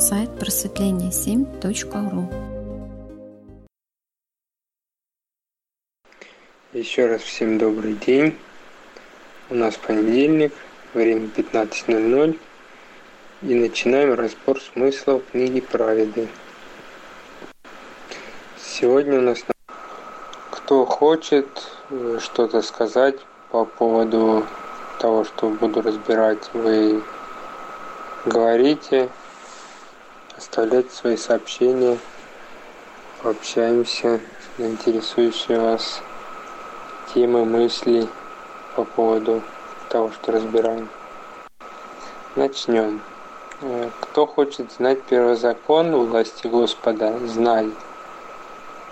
сайт просветление7.ру. Еще раз всем добрый день. У нас понедельник, время 15.00. И начинаем разбор смыслов книги Праведы. Сегодня у нас кто хочет э, что-то сказать по поводу того, что буду разбирать, вы говорите, оставляйте свои сообщения, пообщаемся на интересующие вас темы, мысли по поводу того, что разбираем. Начнем. Э, кто хочет знать первый закон власти Господа, знай,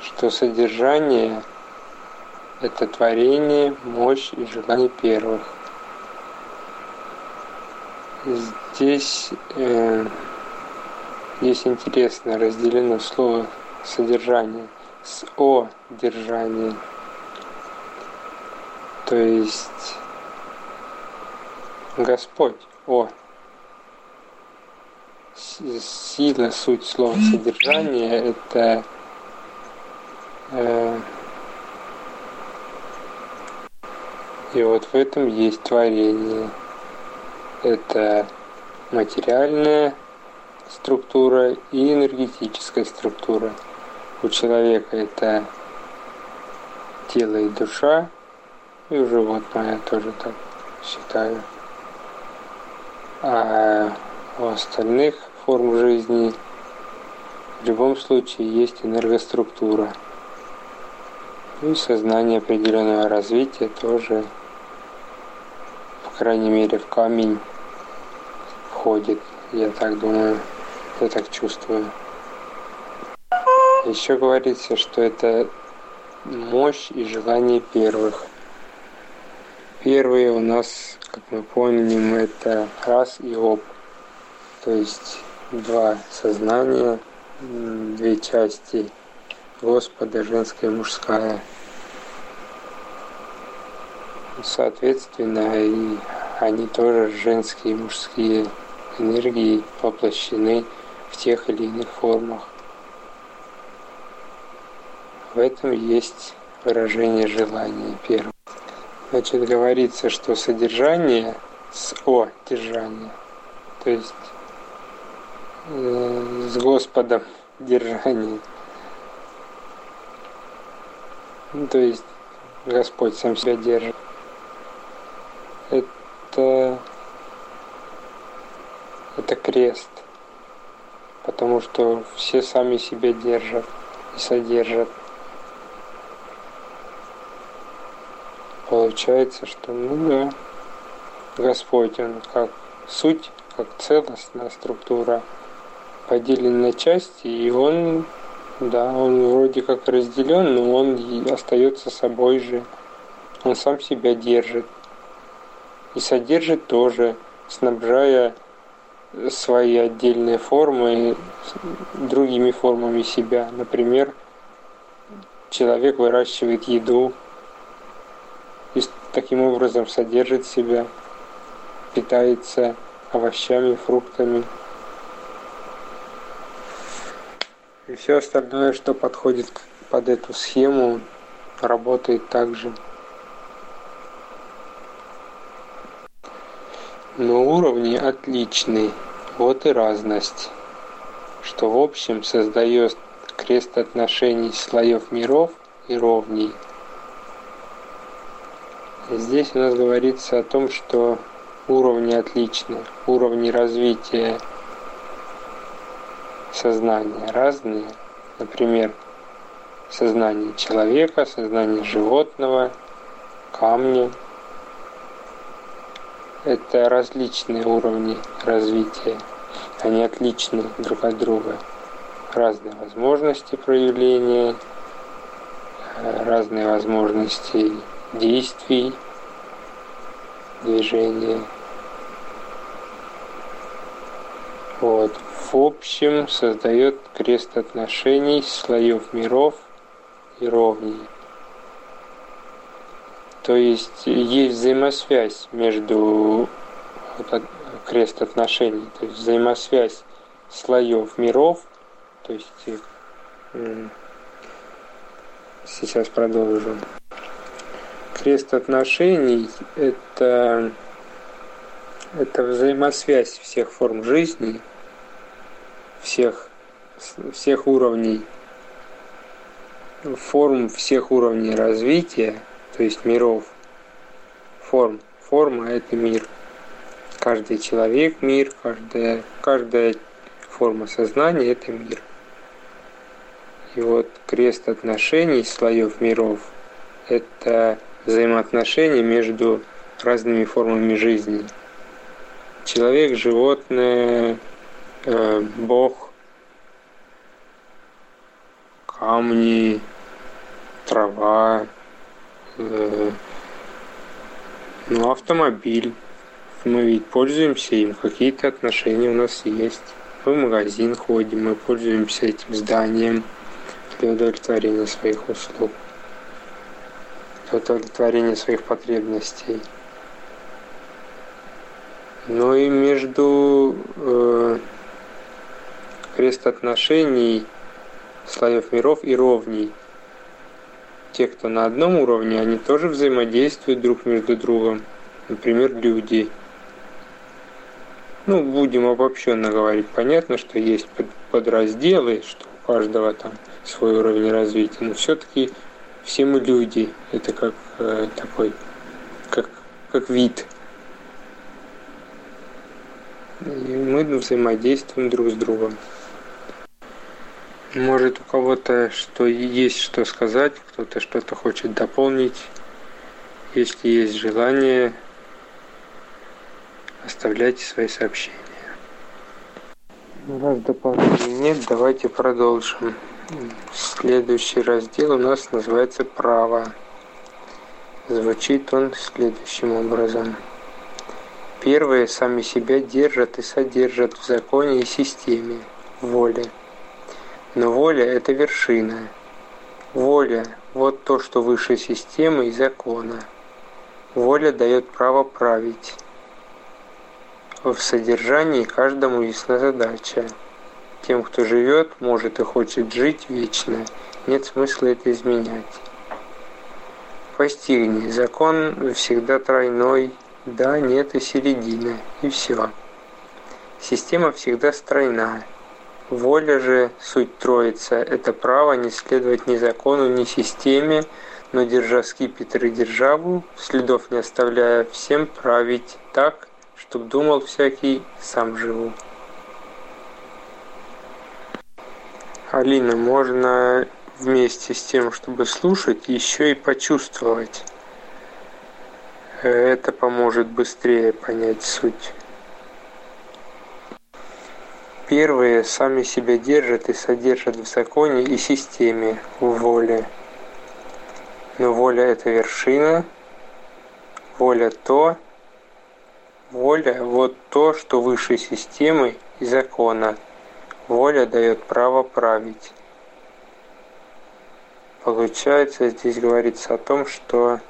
что содержание – это творение, мощь и желание первых. Здесь, э, здесь интересно разделено слово содержание с о держание. То есть Господь, о. Сила, суть слова содержание это э, и вот в этом есть творение это материальная структура и энергетическая структура. У человека это тело и душа, и у животного я тоже так считаю. А у остальных форм жизни в любом случае есть энергоструктура. И сознание определенного развития тоже крайней мере, в камень входит. Я так думаю, я так чувствую. Еще говорится, что это мощь и желание первых. Первые у нас, как мы помним, это раз и об. То есть два сознания, две части Господа, женская и мужская соответственно, и они тоже женские и мужские энергии воплощены в тех или иных формах. В этом есть выражение желания первого. Значит, говорится, что содержание с О держание, то есть э, с Господом держание. Ну, то есть Господь сам себя держит это, это крест, потому что все сами себя держат и содержат. Получается, что ну да, Господь, Он как суть, как целостная структура, поделен на части, и Он, да, Он вроде как разделен, но Он остается собой же. Он сам себя держит и содержит тоже, снабжая свои отдельные формы другими формами себя. Например, человек выращивает еду и таким образом содержит себя, питается овощами, фруктами. И все остальное, что подходит под эту схему, работает также. Но уровни отличны, вот и разность, что в общем создает крест отношений слоев миров и ровней. Здесь у нас говорится о том, что уровни отличны, уровни развития сознания разные. Например, сознание человека, сознание животного, камня – это различные уровни развития. Они отличны друг от друга. Разные возможности проявления, разные возможности действий, движения. Вот. В общем, создает крест отношений слоев миров и ровней. То есть есть взаимосвязь между крест отношений, то есть взаимосвязь слоев миров, то есть сейчас продолжу. Крест отношений – это, это взаимосвязь всех форм жизни, всех, всех уровней, форм всех уровней развития, то есть миров, форм. Форма – это мир. Каждый человек – мир, каждая, каждая форма сознания – это мир. И вот крест отношений слоев миров – это взаимоотношения между разными формами жизни. Человек, животное, э, Бог, камни, трава, ну, автомобиль. Мы ведь пользуемся им, какие-то отношения у нас есть. Мы в магазин ходим, мы пользуемся этим зданием для удовлетворения своих услуг, для удовлетворения своих потребностей. Но и между э, крест отношений слоев миров и ровней. Те, кто на одном уровне, они тоже взаимодействуют друг между другом. Например, люди. Ну, будем обобщенно говорить. Понятно, что есть подразделы, что у каждого там свой уровень развития, но все-таки все мы люди. Это как э, такой, как, как вид. И мы взаимодействуем друг с другом. Может у кого-то что есть что сказать, кто-то что-то хочет дополнить. Если есть желание, оставляйте свои сообщения. Раз дополнений нет, давайте продолжим. Следующий раздел у нас называется «Право». Звучит он следующим образом. Первые сами себя держат и содержат в законе и системе, воле. Но воля – это вершина. Воля – вот то, что выше системы и закона. Воля дает право править. В содержании каждому ясна задача – тем, кто живет, может и хочет жить вечно, нет смысла это изменять. Постигни, закон всегда тройной, да, нет и середина, и все. Система всегда стройна. Воля же, суть троица, это право не следовать ни закону, ни системе, но держа скипетр и державу, следов не оставляя, всем править так, чтоб думал всякий, сам живу. Алина, можно вместе с тем, чтобы слушать, еще и почувствовать. Это поможет быстрее понять суть. Первые сами себя держат и содержат в законе и системе, в воле. Но воля – это вершина, воля – то, воля – вот то, что выше системы и закона – Воля дает право править. Получается, здесь говорится о том, что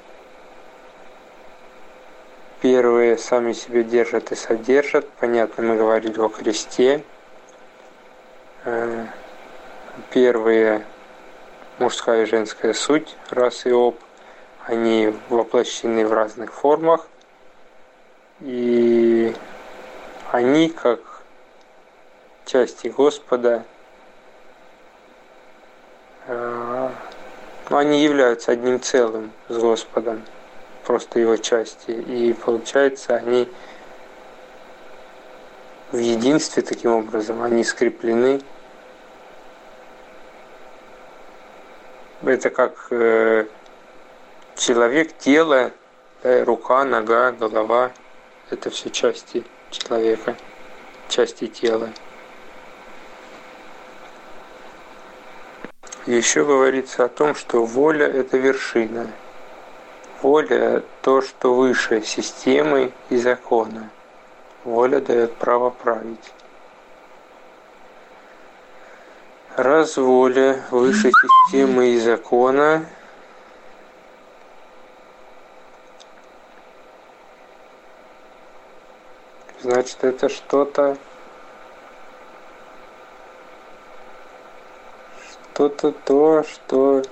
первые сами себя держат и содержат. Понятно, мы говорили о кресте. Э, первые мужская и женская суть, раз и об, они воплощены в разных формах. И они, как части Господа, э, они являются одним целым с Господом, просто его части. И получается, они в единстве таким образом, они скреплены. Это как э, человек, тело, рука, нога, голова. Это все части человека, части тела. Еще говорится о том, что воля – это вершина. Воля – то, что выше системы и закона. Воля дает право править. Раз воля выше системы и закона, значит это что-то что-то то, что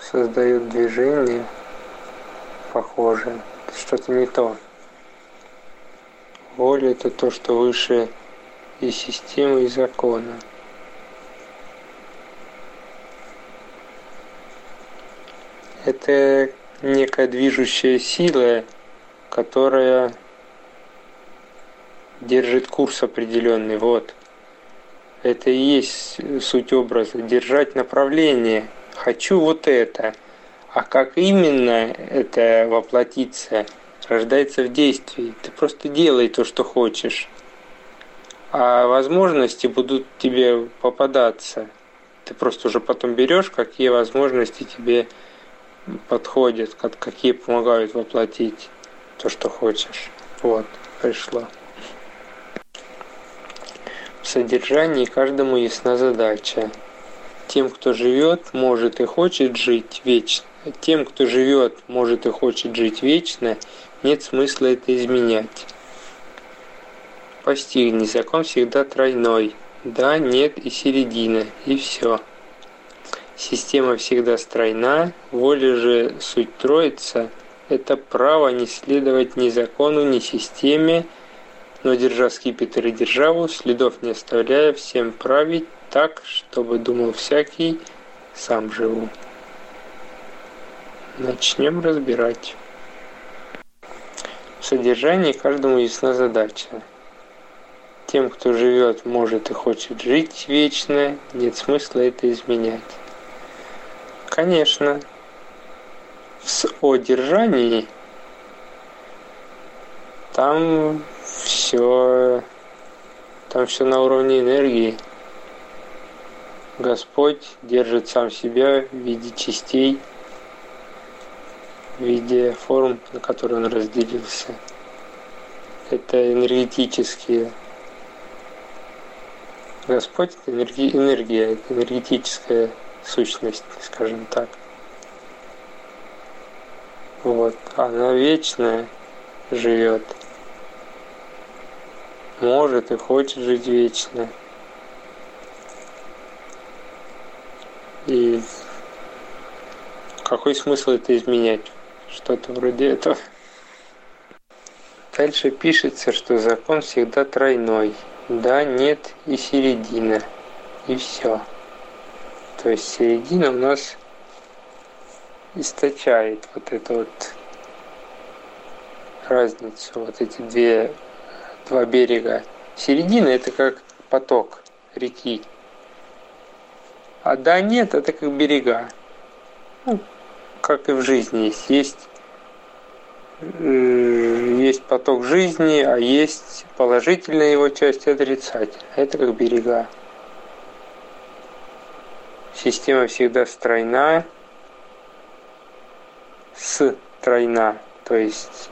создает движение похожее, что-то не то. Воля – это то, что выше и системы, и закона. Это некая движущая сила, которая держит курс определенный. Вот. Это и есть суть образа. Держать направление. Хочу вот это. А как именно это воплотиться, рождается в действии. Ты просто делай то, что хочешь. А возможности будут тебе попадаться. Ты просто уже потом берешь, какие возможности тебе подходят, какие помогают воплотить то, что хочешь. Вот, пришло. В содержании каждому ясна задача. Тем, кто живет, может и хочет жить вечно. Тем, кто живет, может и хочет жить вечно, нет смысла это изменять. Постигни, закон всегда тройной. Да, нет и середина, и все. Система всегда стройна, воля же суть троица – это право не следовать ни закону, ни системе, но держа скипетр и державу, следов не оставляя, всем править так, чтобы думал всякий, сам живу. Начнем разбирать. В содержании каждому ясна задача. Тем, кто живет, может и хочет жить вечно, нет смысла это изменять. Конечно, в одержании там все там все на уровне энергии. Господь держит сам себя в виде частей, в виде форм, на которые он разделился. Это энергетические. Господь – энергия, это энергетическая сущность, скажем так. Вот, она вечная живет. Может и хочет жить вечно. И какой смысл это изменять? Что-то вроде этого. Дальше пишется, что закон всегда тройной. Да, нет и середина. И все. То есть середина у нас источает вот эту вот разницу, вот эти две, два берега. Середина это как поток реки. А да нет, это как берега. Ну, как и в жизни есть. Есть, э, есть поток жизни, а есть положительная его часть и отрицательная. Это как берега. Система всегда стройна, с тройна, то есть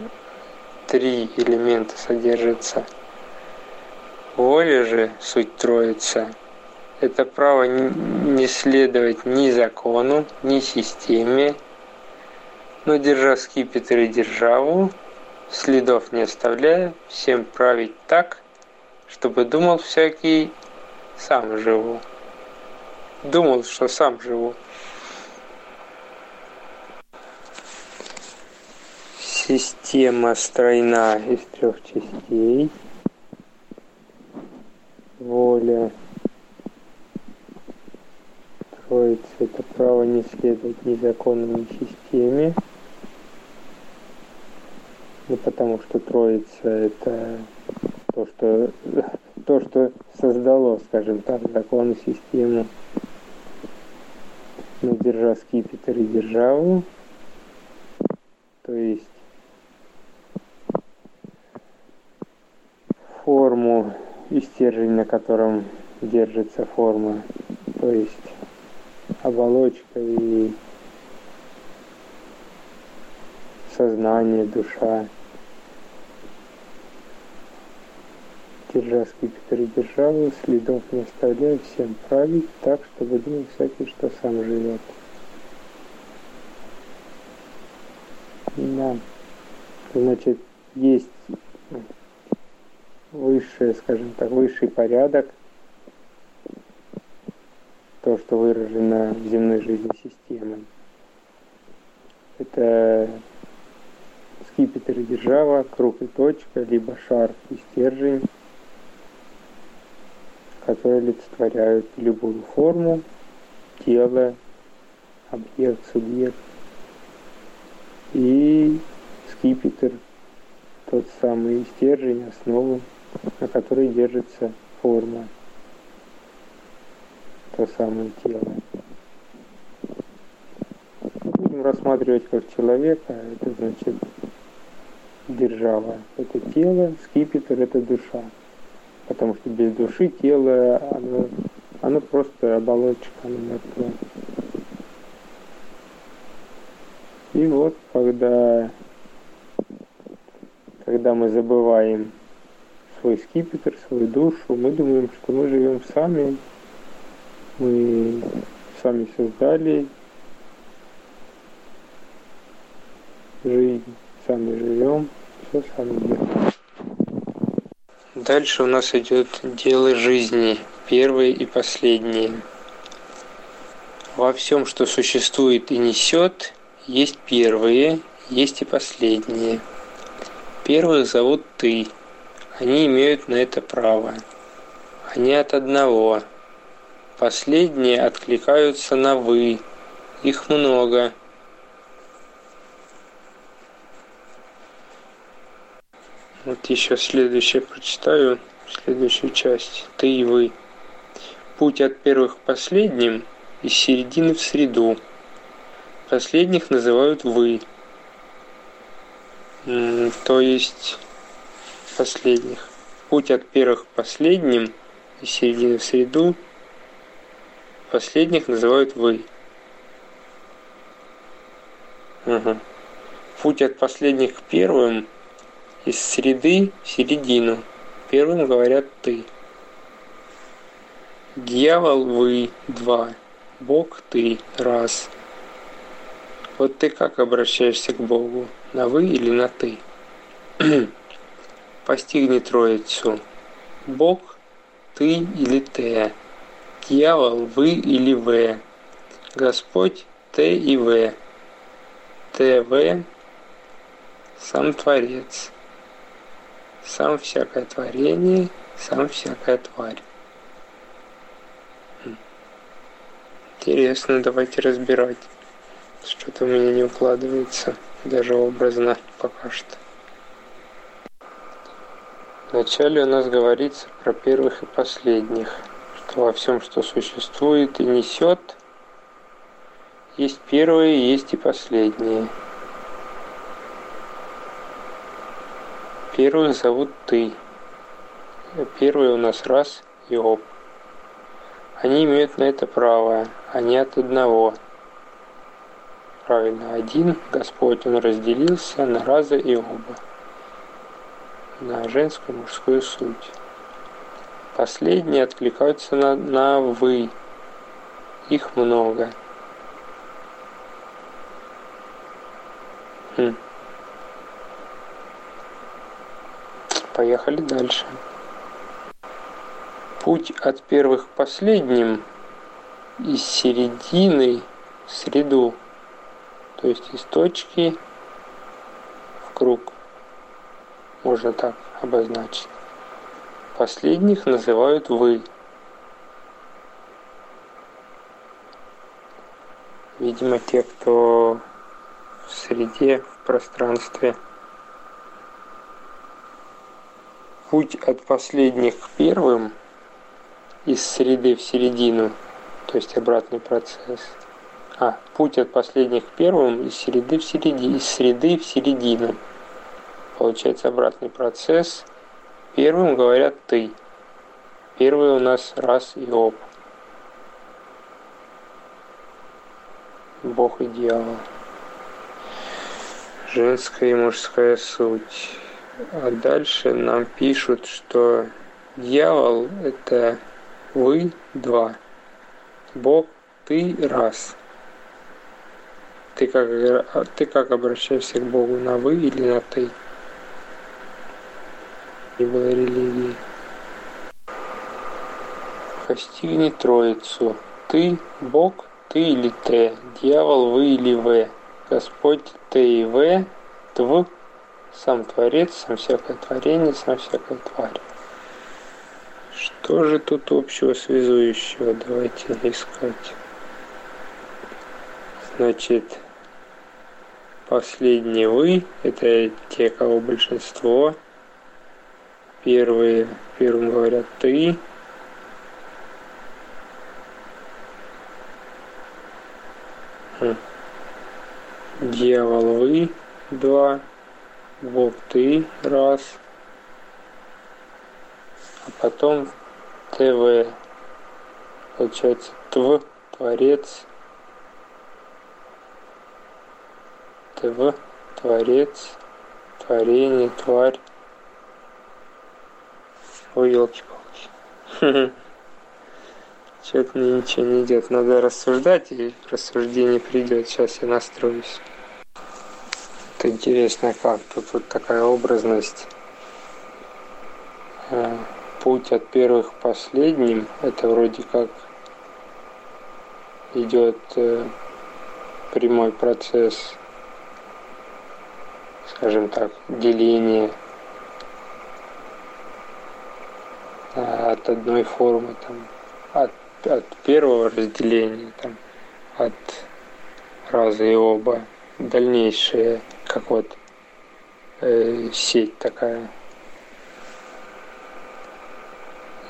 три элемента содержится. Воля же, суть троица, это право не следовать ни закону, ни системе, но держа скипетр и державу, следов не оставляя, всем править так, чтобы думал всякий сам живу думал, что сам живу. Система стройна из трех частей. Воля. Троица – это право не следовать ни системе. Ну, потому что Троица – это то, что, то, что создало, скажем так, закон и систему. Но держа скипетр и державу, то есть форму и стержень, на котором держится форма, то есть оболочка и сознание, душа. Держа скипетр и следов не оставляя, всем править так, чтобы думал всякий, что сам живет. Да. Значит, есть высший, скажем так, высший порядок, то, что выражено в земной жизни системой. Это скипетр и держава, круг и точка, либо шар и стержень, которые олицетворяют любую форму, тело, объект, субъект. И скипетр, тот самый стержень, основу, на которой держится форма, то самое тело. Будем рассматривать как человека, это значит держава – это тело, скипетр – это душа. Потому что без души тело, оно, оно просто оболочка, оно мертвое. И вот когда, когда мы забываем свой скипетр, свою душу, мы думаем, что мы живем сами, мы сами создали жизнь, сами живем, все сами делаем. Дальше у нас идет дело жизни, первое и последнее. Во всем, что существует и несет, есть первые, есть и последние. Первых зовут ты. Они имеют на это право. Они от одного. Последние откликаются на «вы». Их много. Вот еще следующее прочитаю, следующую часть. Ты и вы. Путь от первых к последним, из середины в среду. Последних называют вы. То есть последних. Путь от первых к последним, из середины в среду. Последних называют вы. Угу. Путь от последних к первым – из среды в середину. Первым говорят ты. Дьявол вы два. Бог ты раз. Вот ты как обращаешься к Богу? На вы или на ты? Постигни Троицу. Бог ты или ты. Дьявол вы или вы. Господь Т и В. ТВ сам Творец сам всякое творение, сам всякая тварь. Хм. Интересно, давайте разбирать. Что-то у меня не укладывается, даже образно пока что. Вначале у нас говорится про первых и последних, что во всем, что существует и несет, есть первые, есть и последние. Первых зовут ты. Первый у нас раз и об. Они имеют на это право, они от одного. Правильно, один Господь, Он разделился на раза и оба. На женскую и мужскую суть. Последние откликаются на, на «вы». Их много. Хм. Поехали дальше. Путь от первых к последним из середины в среду, то есть из точки в круг, можно так обозначить. Последних называют «вы». Видимо, те, кто в среде, в пространстве – путь от последних к первым из среды в середину, то есть обратный процесс. А, путь от последних к первым из среды в середину, из среды в середину. Получается обратный процесс. Первым говорят ты. Первый у нас раз и об. Бог и дьявол. Женская и мужская суть. А дальше нам пишут, что дьявол – это вы два, Бог – ты раз. Ты как, ты как обращаешься к Богу, на вы или на ты? Не было религии. Постигни Троицу. ты, Бог, ты или Т, дьявол, вы или В, Господь, Т и В, Тв, сам Творец, сам всякое творение, сам всякая тварь. Что же тут общего связующего? Давайте искать. Значит, последние вы, это те, кого большинство. Первые, первым говорят ты. Дьявол вы, два. Бог ты, раз. А потом ТВ, получается, ТВ, Творец, ТВ, Творец, Творение, Тварь. Ой, елки-палки. Что-то мне ничего не идет. Надо рассуждать, и рассуждение придет. Сейчас я настроюсь. Это интересно, как тут вот такая образность. Э, путь от первых к последним, это вроде как идет э, прямой процесс скажем так, деление а, от одной формы, там, от, от первого разделения, там, от раза и оба, дальнейшие, как вот э, сеть такая,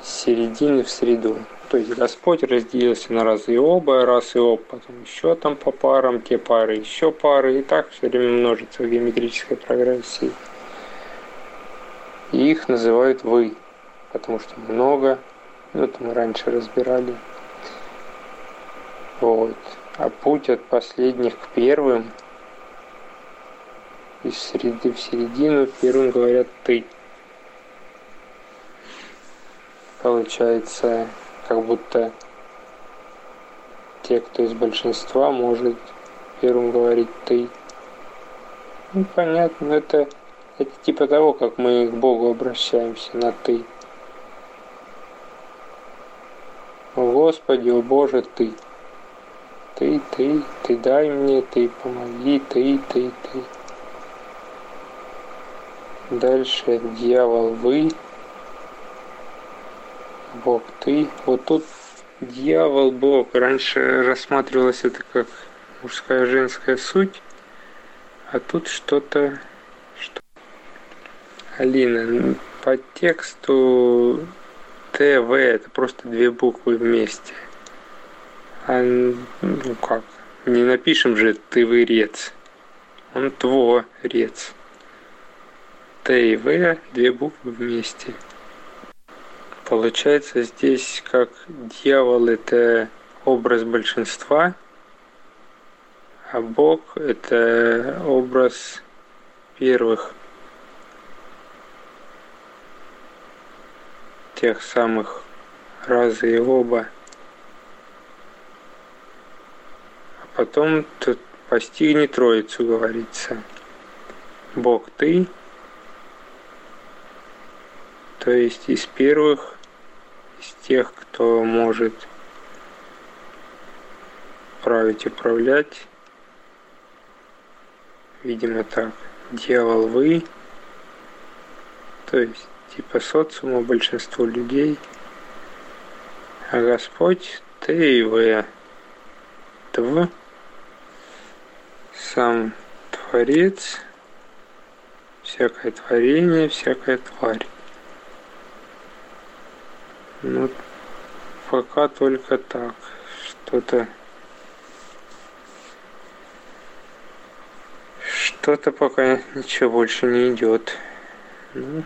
середины в среду. То есть Господь разделился на раз и оба, раз и оба, потом еще там по парам, те пары, еще пары, и так все время множится в геометрической прогрессии. И их называют «вы», потому что много, ну это мы раньше разбирали. Вот. А путь от последних к первым, из среды в середину, первым говорят «ты». Получается, как будто те, кто из большинства, может первым говорить ты. Ну, понятно, это, это типа того, как мы к Богу обращаемся на ты. О Господи, о Боже, ты. Ты, ты, ты дай мне, ты помоги, ты, ты, ты. Дальше дьявол вы, Бог ты. Вот тут дьявол Бог. Раньше рассматривалось это как мужская женская суть, а тут что-то... Что... Алина, по тексту ТВ это просто две буквы вместе. А, ну как, не напишем же ты вырец. Он творец. Т и В две буквы вместе. Получается здесь как дьявол это образ большинства, а Бог это образ первых тех самых раза и оба. А потом тут постигни Троицу, говорится. Бог ты, то есть из первых из тех, кто может править, управлять. Видимо так. Дьявол вы, то есть типа социума большинство людей, а Господь ты и вы. Тв, сам Творец, всякое творение, всякая тварь. Ну, пока только так. Что-то... Что-то пока ничего больше не идет. Ну,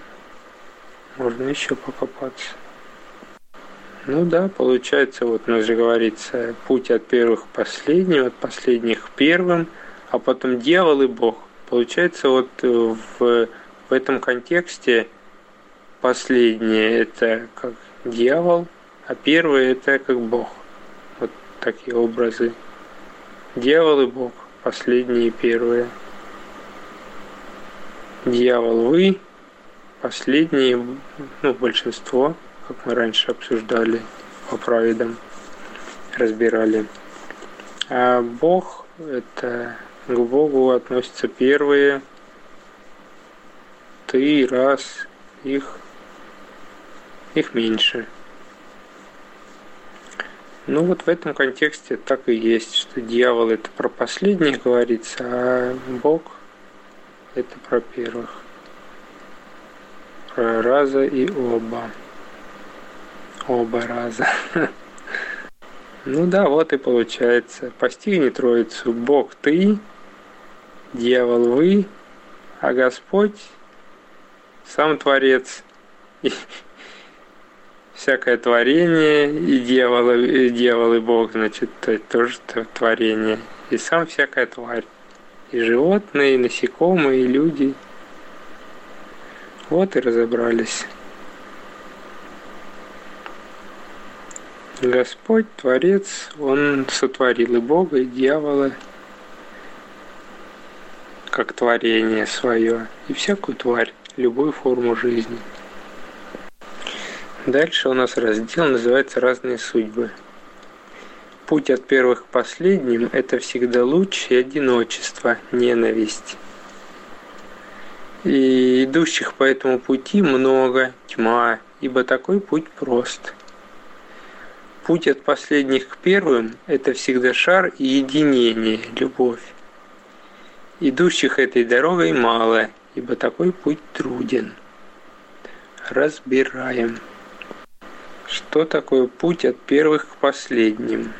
можно еще покопаться. Ну да, получается, вот у нас же говорится, путь от первых к последним, от последних к первым, а потом дьявол и Бог. Получается, вот в, в этом контексте последнее это как дьявол, а первый это как Бог. Вот такие образы. Дьявол и Бог, последние и первые. Дьявол вы, последние, ну, большинство, как мы раньше обсуждали по праведам. разбирали. А Бог, это к Богу относятся первые ты, раз, их, их меньше. Ну вот в этом контексте так и есть, что дьявол это про последних говорится, а Бог это про первых. Про раза и оба. Оба раза. Ну да, вот и получается. Постигни Троицу. Бог ты, дьявол вы, а Господь сам Творец. Всякое творение, и дьявол, и дьявол, и Бог, значит, то, тоже творение. И сам всякая тварь. И животные, и насекомые, и люди. Вот и разобрались. Господь, Творец, Он сотворил и Бога, и дьявола, как творение свое, и всякую тварь, любую форму жизни. Дальше у нас раздел называется «Разные судьбы». Путь от первых к последним – это всегда луч и одиночество, ненависть. И идущих по этому пути много, тьма, ибо такой путь прост – Путь от последних к первым – это всегда шар и единение, любовь. Идущих этой дорогой мало, ибо такой путь труден. Разбираем. Что такое путь от первых к последним?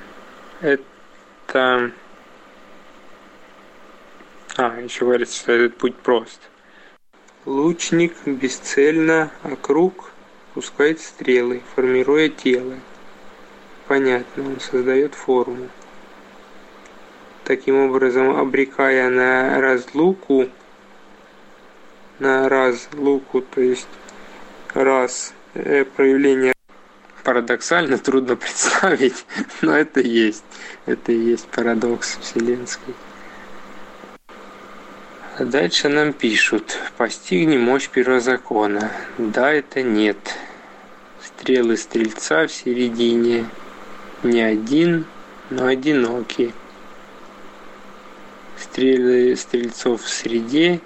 Это... А, еще говорится, что этот путь прост. Лучник бесцельно, а круг пускает стрелы, формируя тело, понятно, он создает форму. Таким образом, обрекая на разлуку, на разлуку, то есть раз э, проявление парадоксально трудно представить, но это есть. Это и есть парадокс вселенский. А дальше нам пишут, постигни мощь первозакона. Да, это нет. Стрелы стрельца в середине не один, но одинокий. Стрелы стрельцов в среде,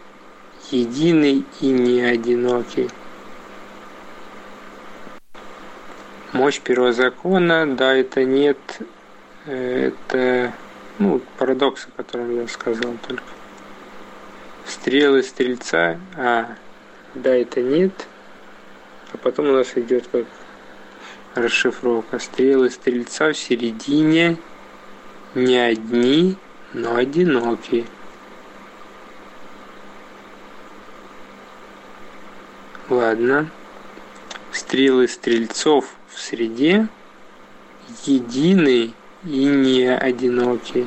единый и не одинокий. Мощь первого закона, да, это нет, это ну, парадокс, о котором я сказал только. Стрелы стрельца, а, да, это нет, а потом у нас идет как Расшифровка. Стрелы стрельца в середине не одни, но одинокие. Ладно. Стрелы стрельцов в среде единые и не одинокие.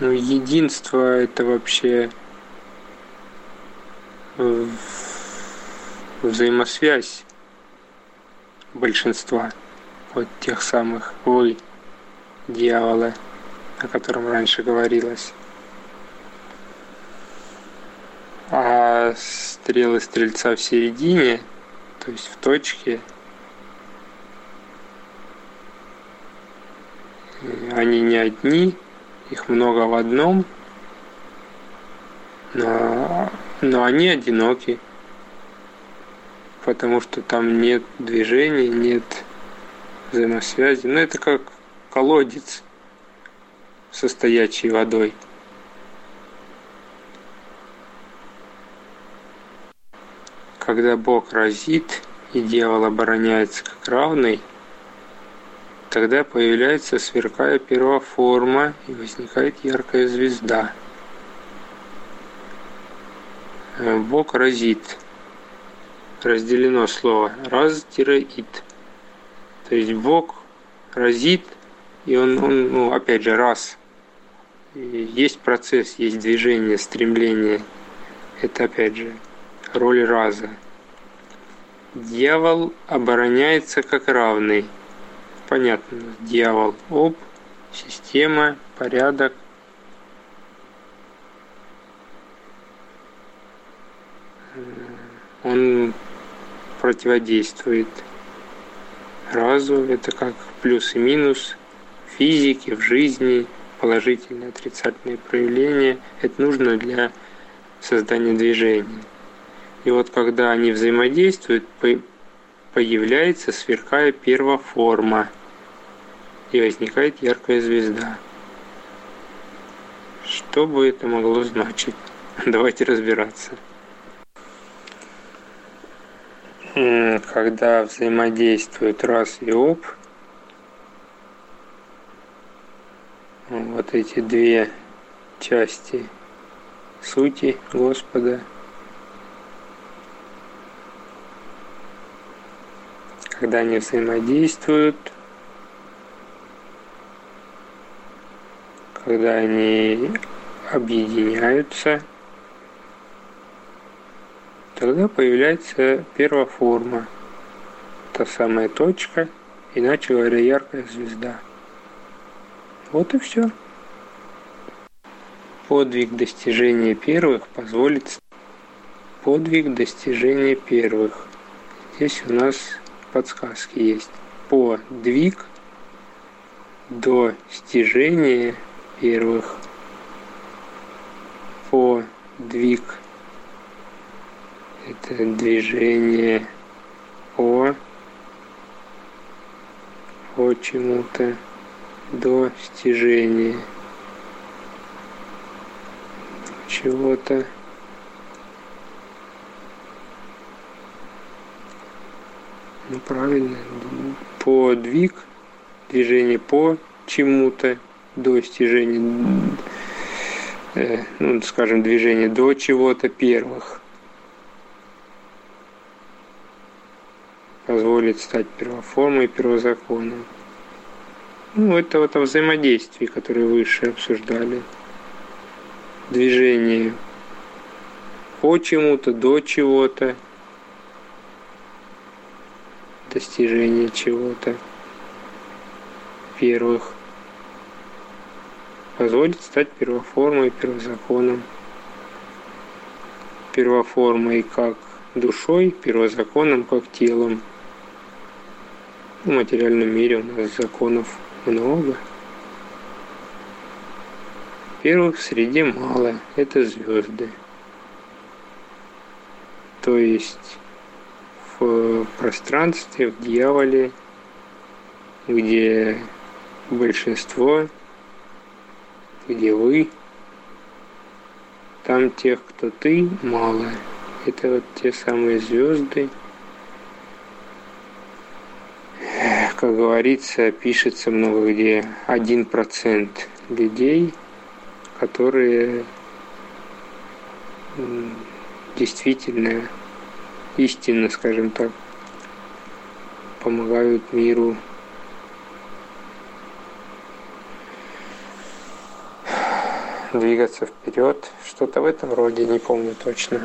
Ну, единство это вообще взаимосвязь большинства вот тех самых вы, дьявола, о котором раньше говорилось. А стрелы стрельца в середине, то есть в точке, они не одни, их много в одном, но, но они одиноки потому что там нет движения, нет взаимосвязи. Ну, это как колодец со стоячей водой. Когда Бог разит и дьявол обороняется как равный, тогда появляется сверкая первая форма и возникает яркая звезда. Бог разит – разделено слово раз-ит. То есть Бог разит, и он, он ну, опять же, раз. Есть процесс, есть движение, стремление. Это опять же роль раза. Дьявол обороняется как равный. Понятно, дьявол об, система, порядок, он противодействует разу. Это как плюс и минус в физике, в жизни, положительные, отрицательные проявления. Это нужно для создания движения. И вот когда они взаимодействуют, появляется, сверкая первоформа, и возникает яркая звезда. Что бы это могло значить? Давайте разбираться. Когда взаимодействуют раз и об, вот эти две части сути Господа, когда они взаимодействуют, когда они объединяются, тогда появляется первая форма, та самая точка, иначе говоря, яркая звезда. Вот и все. Подвиг достижения первых позволит подвиг достижения первых. Здесь у нас подсказки есть. Подвиг до стяжения первых подвиг это движение по по чему-то до стяжения чего-то ну правильно подвиг движение по чему-то достижения, э, ну, скажем, движения до чего-то первых. Позволит стать первоформой, первозаконом. Ну, это вот о взаимодействии, которое выше обсуждали. Движение по чему-то, до чего-то, достижение чего-то первых позволит стать первоформой, первозаконом. Первоформой как душой, первозаконом как телом. В материальном мире у нас законов много. Первых в среде мало, это звезды. То есть пространстве, в дьяволе, где большинство где вы, там тех, кто ты, мало. Это вот те самые звезды. Как говорится, пишется много где один процент людей, которые действительно, истинно, скажем так, помогают миру двигаться вперед, что-то в этом роде, не помню точно.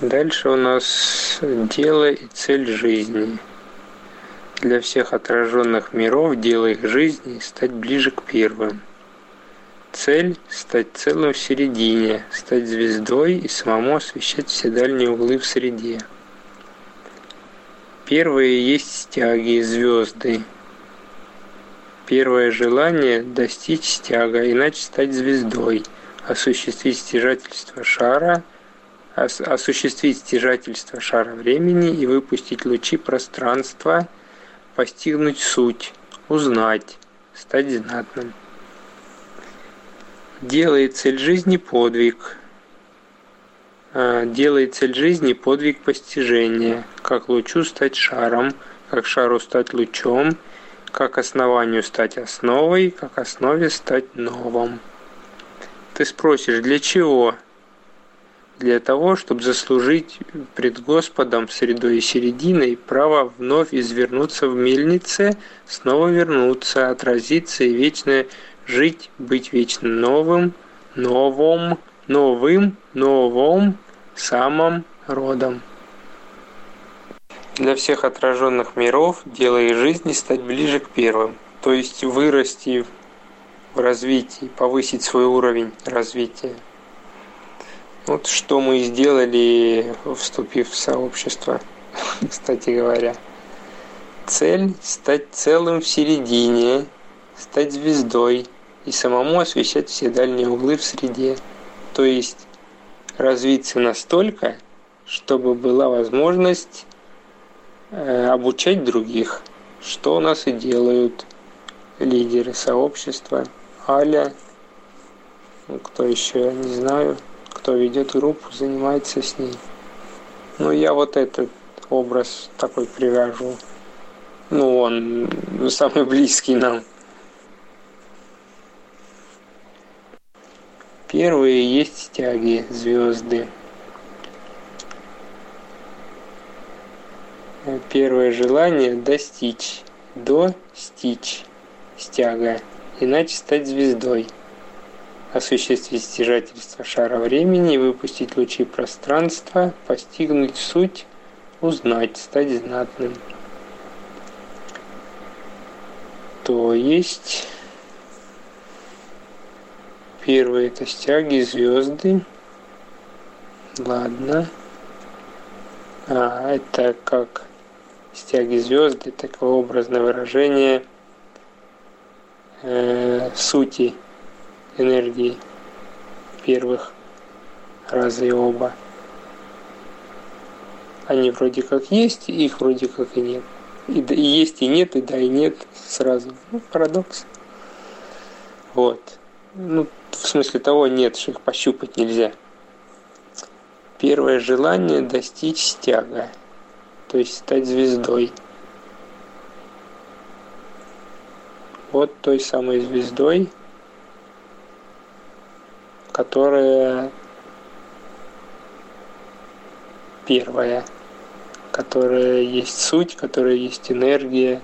Дальше у нас дело и цель жизни. Для всех отраженных миров дело их жизни стать ближе к первым. Цель – стать целым в середине, стать звездой и самому освещать все дальние углы в среде. Первые есть стяги, звезды, Первое желание – достичь стяга, иначе стать звездой, осуществить стяжательство шара, ос осуществить стяжательство шара времени и выпустить лучи пространства, постигнуть суть, узнать, стать знатным. Делает цель жизни подвиг. А, делает цель жизни подвиг постижения, как лучу стать шаром, как шару стать лучом – как основанию стать основой, как основе стать новым. Ты спросишь, для чего? Для того, чтобы заслужить пред Господом средой и серединой право вновь извернуться в мельнице, снова вернуться, отразиться и вечно жить, быть вечно новым, новым, новым, новым, самым родом для всех отраженных миров, делая их жизни стать ближе к первым, то есть вырасти в развитии, повысить свой уровень развития. Вот что мы сделали, вступив в сообщество, кстати говоря. цель стать целым в середине, стать звездой и самому освещать все дальние углы в среде. То есть развиться настолько, чтобы была возможность э, обучать других, что у нас и делают лидеры сообщества, Аля, ну, кто еще, не знаю, кто ведет группу, занимается с ней. Ну, я вот этот образ такой привяжу. Ну, он самый близкий нам. Первые есть стяги, звезды. Первое желание достичь, достичь стяга, иначе стать звездой осуществить стяжательство шара времени, выпустить лучи пространства, постигнуть суть, узнать, стать знатным. То есть первые это стяги, звезды. Ладно. А, это как стяги звезды, такое образное выражение э, сути энергии первых раза и оба. Они вроде как есть, их вроде как и нет. И, и есть, и нет, и да, и нет сразу. Ну, парадокс. Вот. Ну, в смысле того нет, что их пощупать нельзя. Первое желание достичь стяга, то есть стать звездой. Вот той самой звездой, которая первая, которая есть суть, которая есть энергия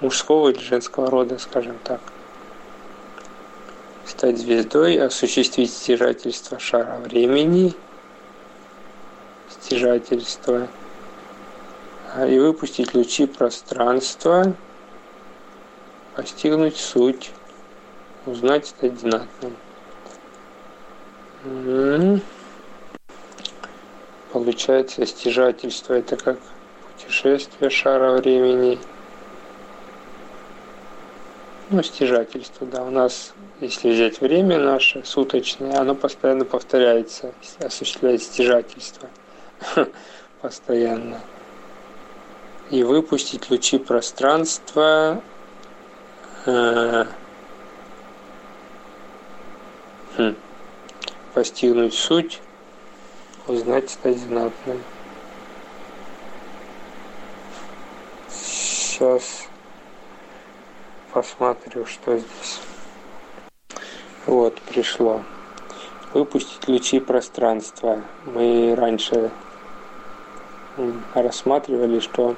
мужского или женского рода, скажем так. Стать звездой, осуществить стяжательство шара времени, стяжательство, а, и выпустить лучи пространства, постигнуть суть узнать стать знатным. Получается, стяжательство это как путешествие шара времени. Ну, стяжательство, да. У нас, если взять время наше, суточное, оно постоянно повторяется, осуществляет стяжательство. Постоянно. И выпустить лучи пространства э, Хм. Постигнуть суть, узнать, стать знатным. Сейчас посмотрю, что здесь. Вот, пришло. Выпустить лучи пространства. Мы раньше рассматривали, что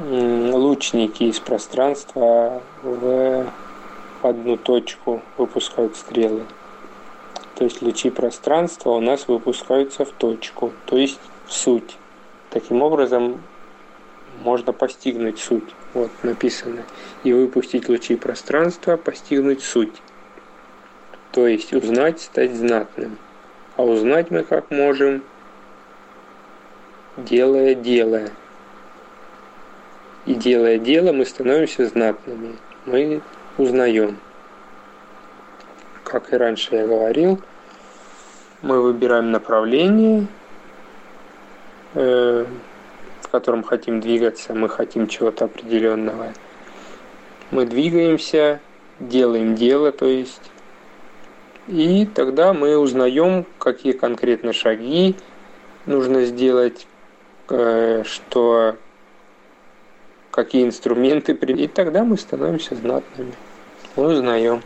лучники из пространства в одну точку выпускают стрелы. То есть лучи пространства у нас выпускаются в точку, то есть в суть. Таким образом можно постигнуть суть. Вот написано. И выпустить лучи пространства, постигнуть суть. То есть узнать, стать знатным. А узнать мы как можем, делая дело. И делая дело, мы становимся знатными. Мы узнаем. Как и раньше я говорил, мы выбираем направление, э, в котором хотим двигаться, мы хотим чего-то определенного. Мы двигаемся, делаем дело, то есть, и тогда мы узнаем, какие конкретно шаги нужно сделать, э, что какие инструменты, и тогда мы становимся знатными узнаем.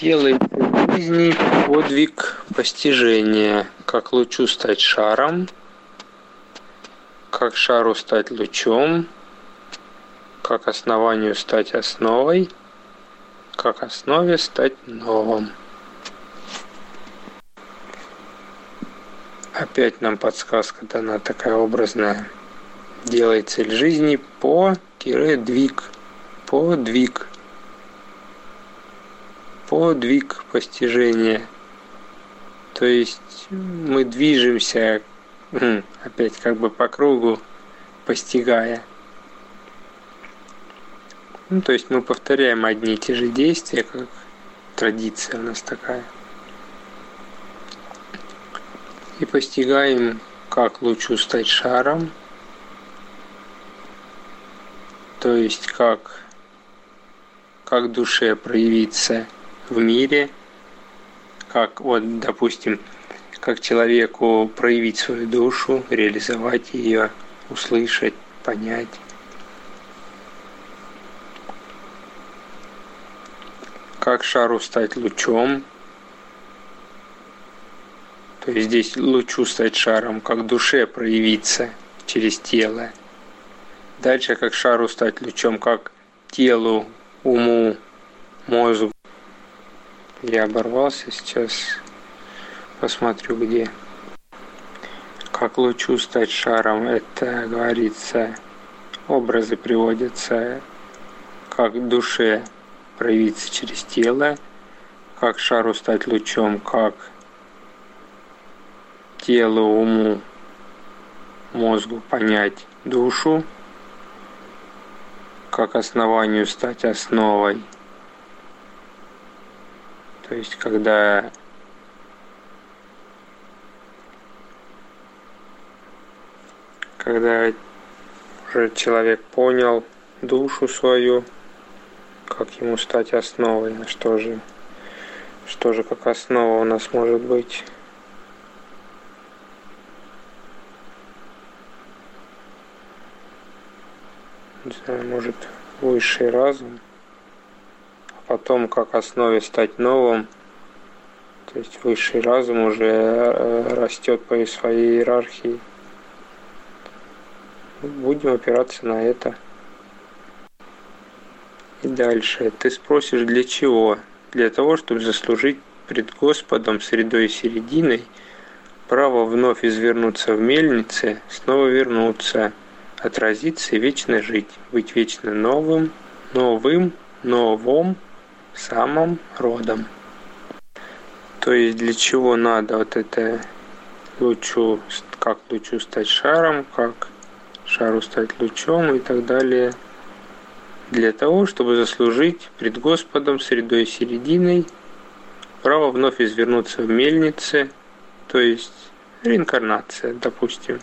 Делайте в жизни подвиг постижения, как лучу стать шаром, как шару стать лучом, как основанию стать основой, как основе стать новым. Опять нам подсказка дана такая образная. Делай цель жизни по-двиг подвиг подвиг постижения. То есть мы движемся опять как бы по кругу, постигая. Ну, то есть мы повторяем одни и те же действия, как традиция у нас такая. И постигаем, как лучше стать шаром, то есть как, как душе проявиться в мире, как вот, допустим, как человеку проявить свою душу, реализовать ее, услышать, понять. Как шару стать лучом, то есть здесь лучу стать шаром, как душе проявиться через тело. Дальше как шару стать лучом, как телу, уму, мозгу. Я оборвался сейчас. Посмотрю где. Как лучу стать шаром, это говорится, образы приводятся, как душе проявиться через тело, как шару стать лучом, как телу, уму, мозгу понять душу, как основанию стать основой. То есть, когда когда уже человек понял душу свою, как ему стать основой, а что же, что же как основа у нас может быть. Не знаю, может высший разум, а потом как основе стать новым, то есть высший разум уже э, растет по своей иерархии будем опираться на это. И дальше. Ты спросишь, для чего? Для того, чтобы заслужить пред Господом средой и серединой, право вновь извернуться в мельнице, снова вернуться, отразиться и вечно жить, быть вечно новым, новым, новым, самым родом. То есть для чего надо вот это лучу, как лучу стать шаром, как шару стать лучом и так далее, для того, чтобы заслужить пред Господом средой серединой право вновь извернуться в мельнице, то есть реинкарнация, допустим,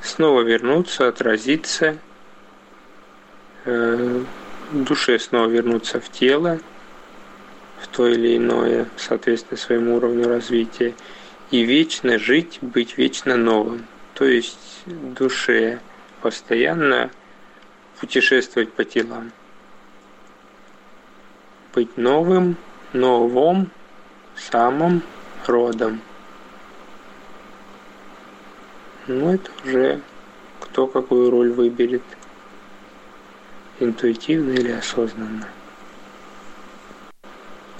снова вернуться, отразиться, э, душе снова вернуться в тело, в то или иное, соответственно, своему уровню развития, и вечно жить, быть вечно новым. То есть душе постоянно путешествовать по телам. Быть новым, новым, самым родом. Ну, это уже кто какую роль выберет, интуитивно или осознанно.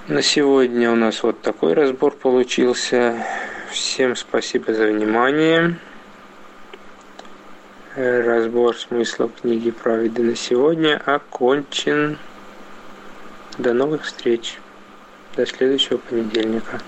На сегодня у нас вот такой разбор получился. Всем спасибо за внимание. Разбор смыслов книги «Праведы на сегодня» окончен. До новых встреч. До следующего понедельника.